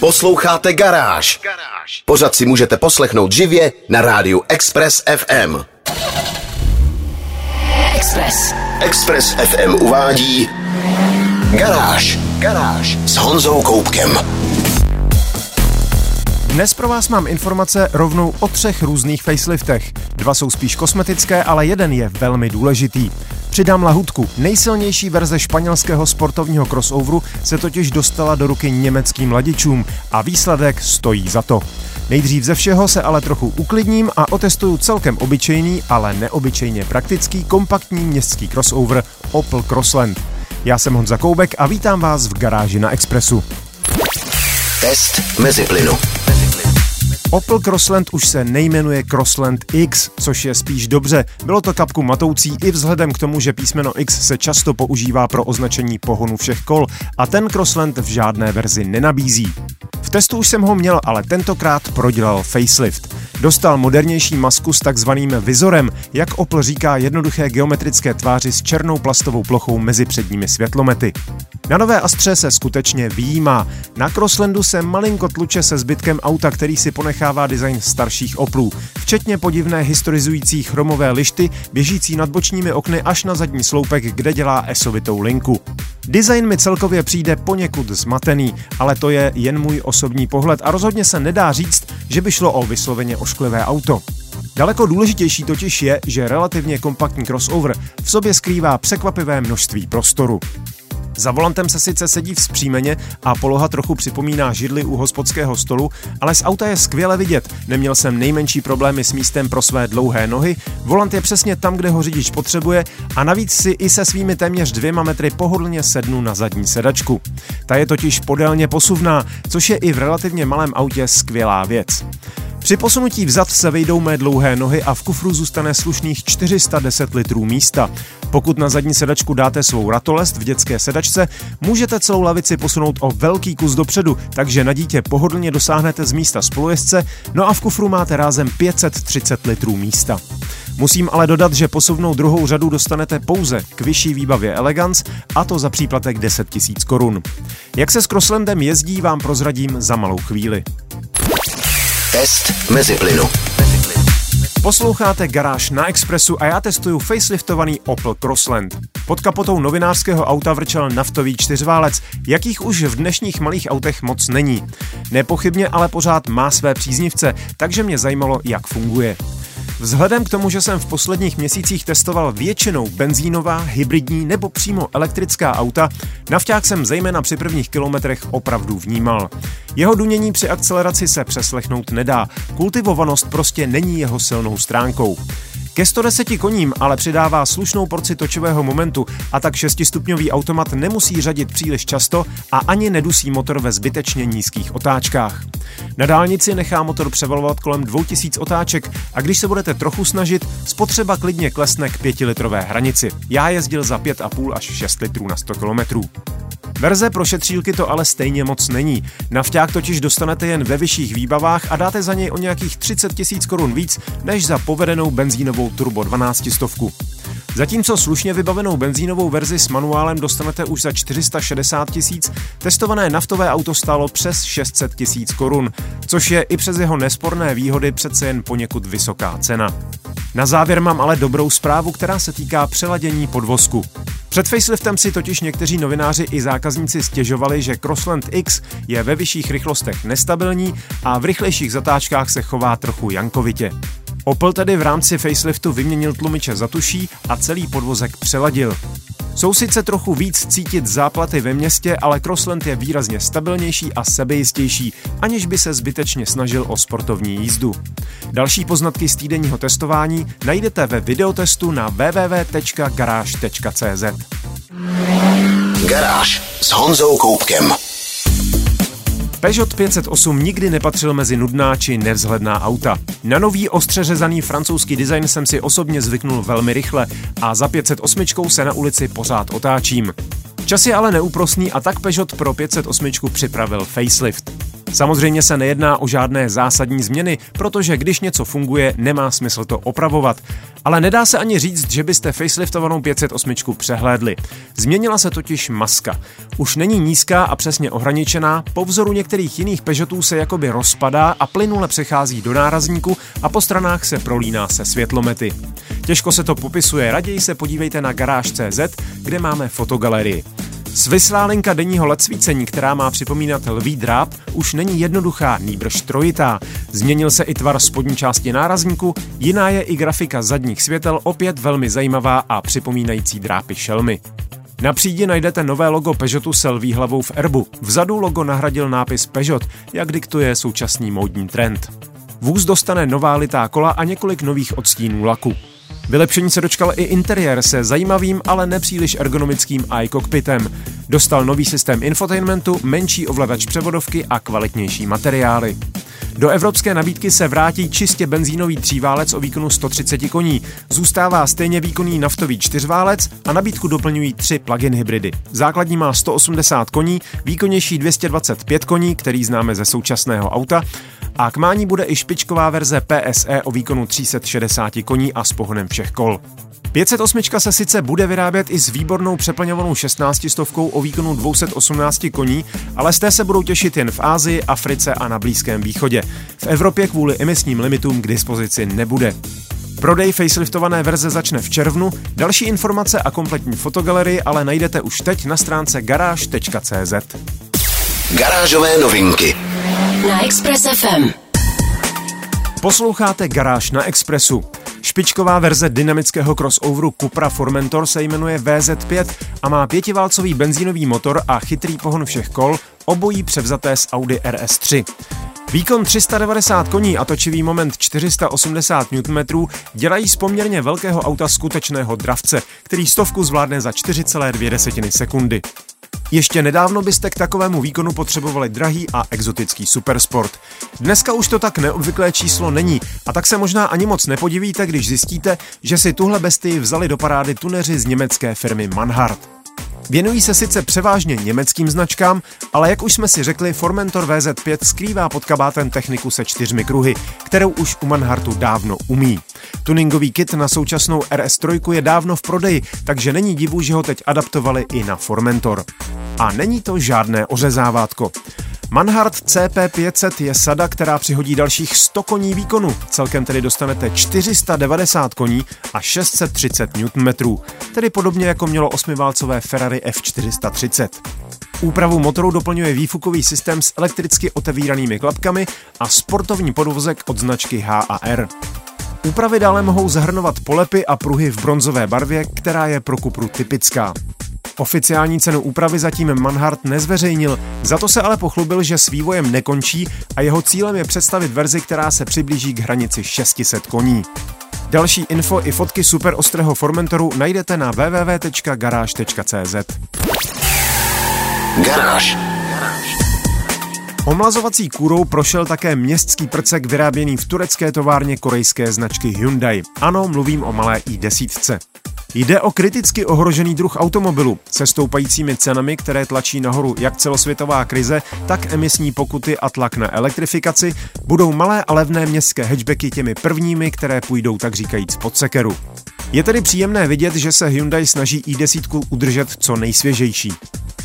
Posloucháte Garáž. Pořád si můžete poslechnout živě na rádiu Express FM. Express. Express FM uvádí Garáž. Garáž s Honzou Koupkem. Dnes pro vás mám informace rovnou o třech různých faceliftech. Dva jsou spíš kosmetické, ale jeden je velmi důležitý. Přidám lahutku. Nejsilnější verze španělského sportovního crossoveru se totiž dostala do ruky německým mladičům a výsledek stojí za to. Nejdřív ze všeho se ale trochu uklidním a otestuju celkem obyčejný, ale neobyčejně praktický kompaktní městský crossover Opel Crossland. Já jsem Honza Koubek a vítám vás v garáži na Expressu. Test mezi plynu. Opel Crossland už se nejmenuje Crossland X, což je spíš dobře. Bylo to kapku matoucí i vzhledem k tomu, že písmeno X se často používá pro označení pohonu všech kol a ten Crossland v žádné verzi nenabízí. V testu už jsem ho měl, ale tentokrát prodělal facelift. Dostal modernější masku s takzvaným vizorem, jak Opel říká jednoduché geometrické tváři s černou plastovou plochou mezi předními světlomety. Na nové Astře se skutečně výjímá. Na Crosslandu se malinko tluče se zbytkem auta, který si ponechává design starších Oplů, včetně podivné historizující chromové lišty, běžící nad bočními okny až na zadní sloupek, kde dělá esovitou linku. Design mi celkově přijde poněkud zmatený, ale to je jen můj osobní pohled a rozhodně se nedá říct, že by šlo o vysloveně ošklivé auto. Daleko důležitější totiž je, že relativně kompaktní crossover v sobě skrývá překvapivé množství prostoru. Za volantem se sice sedí vzpřímeně a poloha trochu připomíná židli u hospodského stolu, ale z auta je skvěle vidět. Neměl jsem nejmenší problémy s místem pro své dlouhé nohy, volant je přesně tam, kde ho řidič potřebuje a navíc si i se svými téměř dvěma metry pohodlně sednu na zadní sedačku. Ta je totiž podélně posuvná, což je i v relativně malém autě skvělá věc. Při posunutí vzad se vejdou mé dlouhé nohy a v kufru zůstane slušných 410 litrů místa. Pokud na zadní sedačku dáte svou ratolest v dětské sedačce, můžete celou lavici posunout o velký kus dopředu, takže na dítě pohodlně dosáhnete z místa spolujezdce, no a v kufru máte rázem 530 litrů místa. Musím ale dodat, že posuvnou druhou řadu dostanete pouze k vyšší výbavě Elegance a to za příplatek 10 000 korun. Jak se s Crosslandem jezdí, vám prozradím za malou chvíli. Test mezi plynu. Posloucháte Garáž na Expressu a já testuju faceliftovaný Opel Crossland. Pod kapotou novinářského auta vrčel naftový čtyřválec, jakých už v dnešních malých autech moc není. Nepochybně ale pořád má své příznivce, takže mě zajímalo, jak funguje. Vzhledem k tomu, že jsem v posledních měsících testoval většinou benzínová, hybridní nebo přímo elektrická auta, nafťák jsem zejména při prvních kilometrech opravdu vnímal. Jeho dunění při akceleraci se přeslechnout nedá, kultivovanost prostě není jeho silnou stránkou. Ke 110 koním ale přidává slušnou porci točového momentu a tak šestistupňový automat nemusí řadit příliš často a ani nedusí motor ve zbytečně nízkých otáčkách. Na dálnici nechá motor převalovat kolem 2000 otáček a když se budete trochu snažit, spotřeba klidně klesne k 5-litrové hranici. Já jezdil za 5,5 až 6 litrů na 100 km. Verze pro šetřílky to ale stejně moc není. Navťák totiž dostanete jen ve vyšších výbavách a dáte za něj o nějakých 30 tisíc korun víc, než za povedenou benzínovou Turbo 12 stovku. Zatímco slušně vybavenou benzínovou verzi s manuálem dostanete už za 460 tisíc, testované naftové auto stálo přes 600 tisíc korun, což je i přes jeho nesporné výhody přece jen poněkud vysoká cena. Na závěr mám ale dobrou zprávu, která se týká přeladění podvozku. Před faceliftem si totiž někteří novináři i zákazníci stěžovali, že Crossland X je ve vyšších rychlostech nestabilní a v rychlejších zatáčkách se chová trochu jankovitě. Opel tedy v rámci faceliftu vyměnil tlumiče zatuší a celý podvozek přeladil. Jsou sice trochu víc cítit záplaty ve městě, ale Crossland je výrazně stabilnější a sebejistější, aniž by se zbytečně snažil o sportovní jízdu. Další poznatky z týdenního testování najdete ve videotestu na www.garage.cz. Garáž s Honzou Koupkem. Peugeot 508 nikdy nepatřil mezi nudná či nevzhledná auta. Na nový ostře řezaný francouzský design jsem si osobně zvyknul velmi rychle a za 508 se na ulici pořád otáčím. Čas je ale neúprosný a tak Peugeot pro 508 připravil facelift. Samozřejmě se nejedná o žádné zásadní změny, protože když něco funguje, nemá smysl to opravovat. Ale nedá se ani říct, že byste faceliftovanou 508 přehlédli. Změnila se totiž maska. Už není nízká a přesně ohraničená, po vzoru některých jiných Peugeotů se jakoby rozpadá a plynule přechází do nárazníku a po stranách se prolíná se světlomety. Těžko se to popisuje, raději se podívejte na garáž.cz, kde máme fotogalerii. Svislá linka denního lecvícení, která má připomínat lví dráp, už není jednoduchá, nýbrž trojitá. Změnil se i tvar spodní části nárazníku, jiná je i grafika zadních světel, opět velmi zajímavá a připomínající drápy šelmy. Na přídi najdete nové logo Peugeotu s lví hlavou v erbu. Vzadu logo nahradil nápis Peugeot, jak diktuje současný módní trend. Vůz dostane nová litá kola a několik nových odstínů laku. Vylepšení se dočkal i interiér se zajímavým, ale nepříliš ergonomickým iCockpitem. Dostal nový systém infotainmentu, menší ovladač převodovky a kvalitnější materiály. Do evropské nabídky se vrátí čistě benzínový tříválec o výkonu 130 koní. Zůstává stejně výkonný naftový čtyřválec a nabídku doplňují tři plug-in hybridy. Základní má 180 koní, výkonnější 225 koní, který známe ze současného auta, a k mání bude i špičková verze PSE o výkonu 360 koní a s pohonem všech kol. 508 se sice bude vyrábět i s výbornou přeplňovanou 16 stovkou o výkonu 218 koní, ale z té se budou těšit jen v Ázii, Africe a na Blízkém východě. V Evropě kvůli emisním limitům k dispozici nebude. Prodej faceliftované verze začne v červnu, další informace a kompletní fotogalerii ale najdete už teď na stránce garáž.cz. Garážové novinky na Express FM. Posloucháte Garáž na Expressu. Špičková verze dynamického crossoveru Cupra Formentor se jmenuje VZ5 a má pětiválcový benzínový motor a chytrý pohon všech kol, obojí převzaté z Audi RS3. Výkon 390 koní a točivý moment 480 Nm dělají z poměrně velkého auta skutečného dravce, který stovku zvládne za 4,2 sekundy. Ještě nedávno byste k takovému výkonu potřebovali drahý a exotický supersport. Dneska už to tak neobvyklé číslo není a tak se možná ani moc nepodivíte, když zjistíte, že si tuhle bestii vzali do parády tuneři z německé firmy Manhart. Věnují se sice převážně německým značkám, ale jak už jsme si řekli, Formentor VZ5 skrývá pod kabátem techniku se čtyřmi kruhy, kterou už u Manhartu dávno umí. Tuningový kit na současnou RS3 je dávno v prodeji, takže není divu, že ho teď adaptovali i na Formentor. A není to žádné ořezávátko. Manhart CP500 je sada, která přihodí dalších 100 koní výkonu. Celkem tedy dostanete 490 koní a 630 Nm, tedy podobně jako mělo osmiválcové Ferrari F430. Úpravu motoru doplňuje výfukový systém s elektricky otevíranými klapkami a sportovní podvozek od značky H&R. Úpravy dále mohou zahrnovat polepy a pruhy v bronzové barvě, která je pro Cupru typická. Oficiální cenu úpravy zatím Manhart nezveřejnil, za to se ale pochlubil, že s vývojem nekončí a jeho cílem je představit verzi, která se přiblíží k hranici 600 koní. Další info i fotky super ostrého Formentoru najdete na www.garage.cz. Garáž. Omlazovací kůrou prošel také městský prcek vyráběný v turecké továrně korejské značky Hyundai. Ano, mluvím o malé i10. Jde o kriticky ohrožený druh automobilu se stoupajícími cenami, které tlačí nahoru jak celosvětová krize, tak emisní pokuty a tlak na elektrifikaci, budou malé a levné městské hatchbacky těmi prvními, které půjdou tak říkajíc pod sekeru. Je tedy příjemné vidět, že se Hyundai snaží i10 udržet co nejsvěžejší.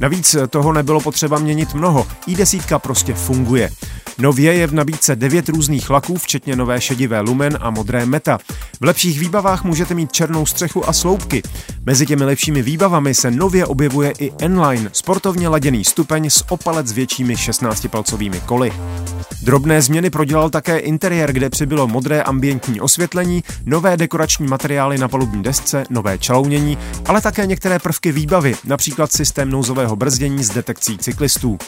Navíc toho nebylo potřeba měnit mnoho, i10 prostě funguje. Nově je v nabídce 9 různých laků, včetně nové šedivé lumen a modré meta. V lepších výbavách můžete mít černou střechu a sloupky. Mezi těmi lepšími výbavami se nově objevuje i N-Line, sportovně laděný stupeň s opalec s většími 16-palcovými koly. Drobné změny prodělal také interiér, kde přibylo modré ambientní osvětlení, nové dekorační materiály na palubní desce, nové čalounění, ale také některé prvky výbavy, například systém nouzového brzdění s detekcí cyklistů.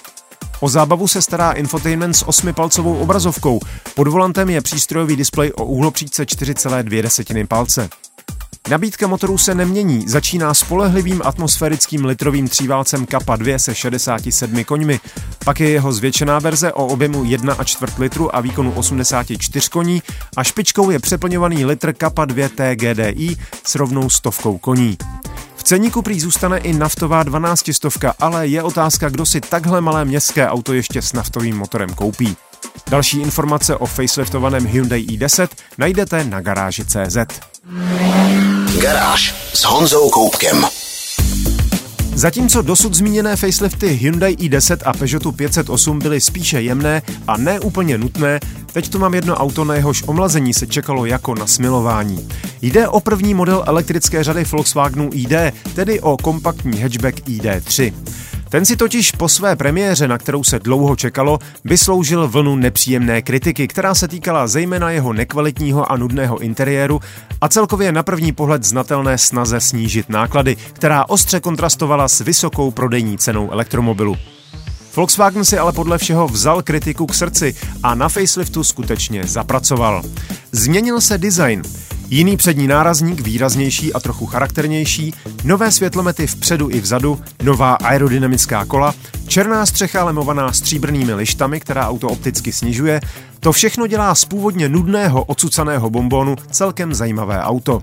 O zábavu se stará infotainment s osmipalcovou obrazovkou. Pod volantem je přístrojový displej o úhlopříčce 4,2 palce. Nabídka motorů se nemění, začíná spolehlivým atmosférickým litrovým tříválcem Kappa 2 se 67 koňmi, pak je jeho zvětšená verze o objemu 1,4 litru a výkonu 84 koní a špičkou je přeplňovaný litr Kappa 2 TGDI s rovnou stovkou koní. V ceníku prý zůstane i naftová 12 stovka, ale je otázka, kdo si takhle malé městské auto ještě s naftovým motorem koupí. Další informace o faceliftovaném Hyundai i10 najdete na garáži.cz. Garáž s Honzou Koupkem. Zatímco dosud zmíněné facelifty Hyundai i10 a Peugeotu 508 byly spíše jemné a neúplně nutné, teď tu mám jedno auto, na jehož omlazení se čekalo jako na smilování. Jde o první model elektrické řady Volkswagenu ID, tedy o kompaktní hatchback ID3. Ten si totiž po své premiéře, na kterou se dlouho čekalo, vysloužil vlnu nepříjemné kritiky, která se týkala zejména jeho nekvalitního a nudného interiéru a celkově na první pohled znatelné snaze snížit náklady, která ostře kontrastovala s vysokou prodejní cenou elektromobilu. Volkswagen si ale podle všeho vzal kritiku k srdci a na faceliftu skutečně zapracoval. Změnil se design. Jiný přední nárazník, výraznější a trochu charakternější, nové světlomety vpředu i vzadu, nová aerodynamická kola, černá střecha lemovaná stříbrnými lištami, která auto opticky snižuje, to všechno dělá z původně nudného ocucaného bombónu celkem zajímavé auto.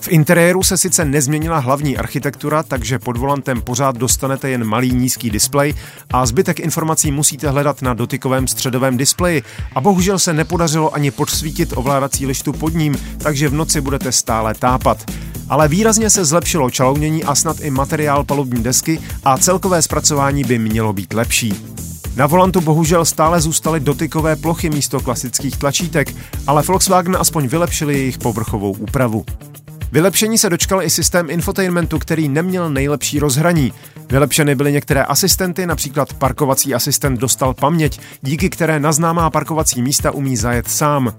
V interiéru se sice nezměnila hlavní architektura, takže pod volantem pořád dostanete jen malý nízký displej a zbytek informací musíte hledat na dotykovém středovém displeji a bohužel se nepodařilo ani podsvítit ovládací lištu pod ním, takže v noci budete stále tápat. Ale výrazně se zlepšilo čalounění a snad i materiál palubní desky a celkové zpracování by mělo být lepší. Na volantu bohužel stále zůstaly dotykové plochy místo klasických tlačítek, ale Volkswagen aspoň vylepšili jejich povrchovou úpravu. Vylepšení se dočkal i systém infotainmentu, který neměl nejlepší rozhraní. Vylepšeny byly některé asistenty, například parkovací asistent dostal paměť, díky které na známá parkovací místa umí zajet sám.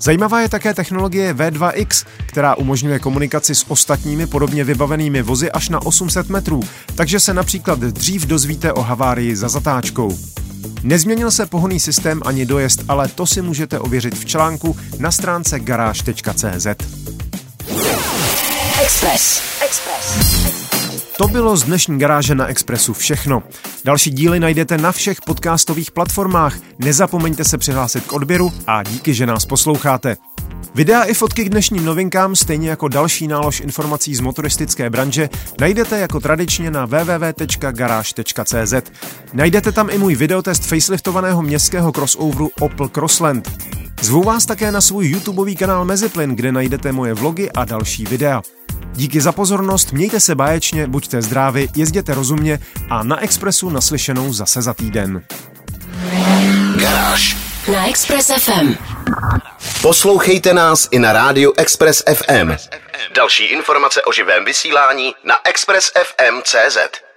Zajímavá je také technologie V2X, která umožňuje komunikaci s ostatními podobně vybavenými vozy až na 800 metrů, takže se například dřív dozvíte o havárii za zatáčkou. Nezměnil se pohonný systém ani dojezd, ale to si můžete ověřit v článku na stránce garáž.cz. Express. Express. To bylo z dnešní garáže na Expressu všechno. Další díly najdete na všech podcastových platformách. Nezapomeňte se přihlásit k odběru a díky, že nás posloucháte. Videa i fotky k dnešním novinkám, stejně jako další nálož informací z motoristické branže, najdete jako tradičně na www.garage.cz. Najdete tam i můj videotest faceliftovaného městského crossoveru Opel Crossland. Zvu vás také na svůj YouTubeový kanál Meziplyn, kde najdete moje vlogy a další videa. Díky za pozornost, mějte se báječně, buďte zdraví, jezděte rozumně a na Expressu naslyšenou zase za týden. Garáž. Na Express FM. Poslouchejte nás i na rádiu Express FM. Další informace o živém vysílání na expressfm.cz.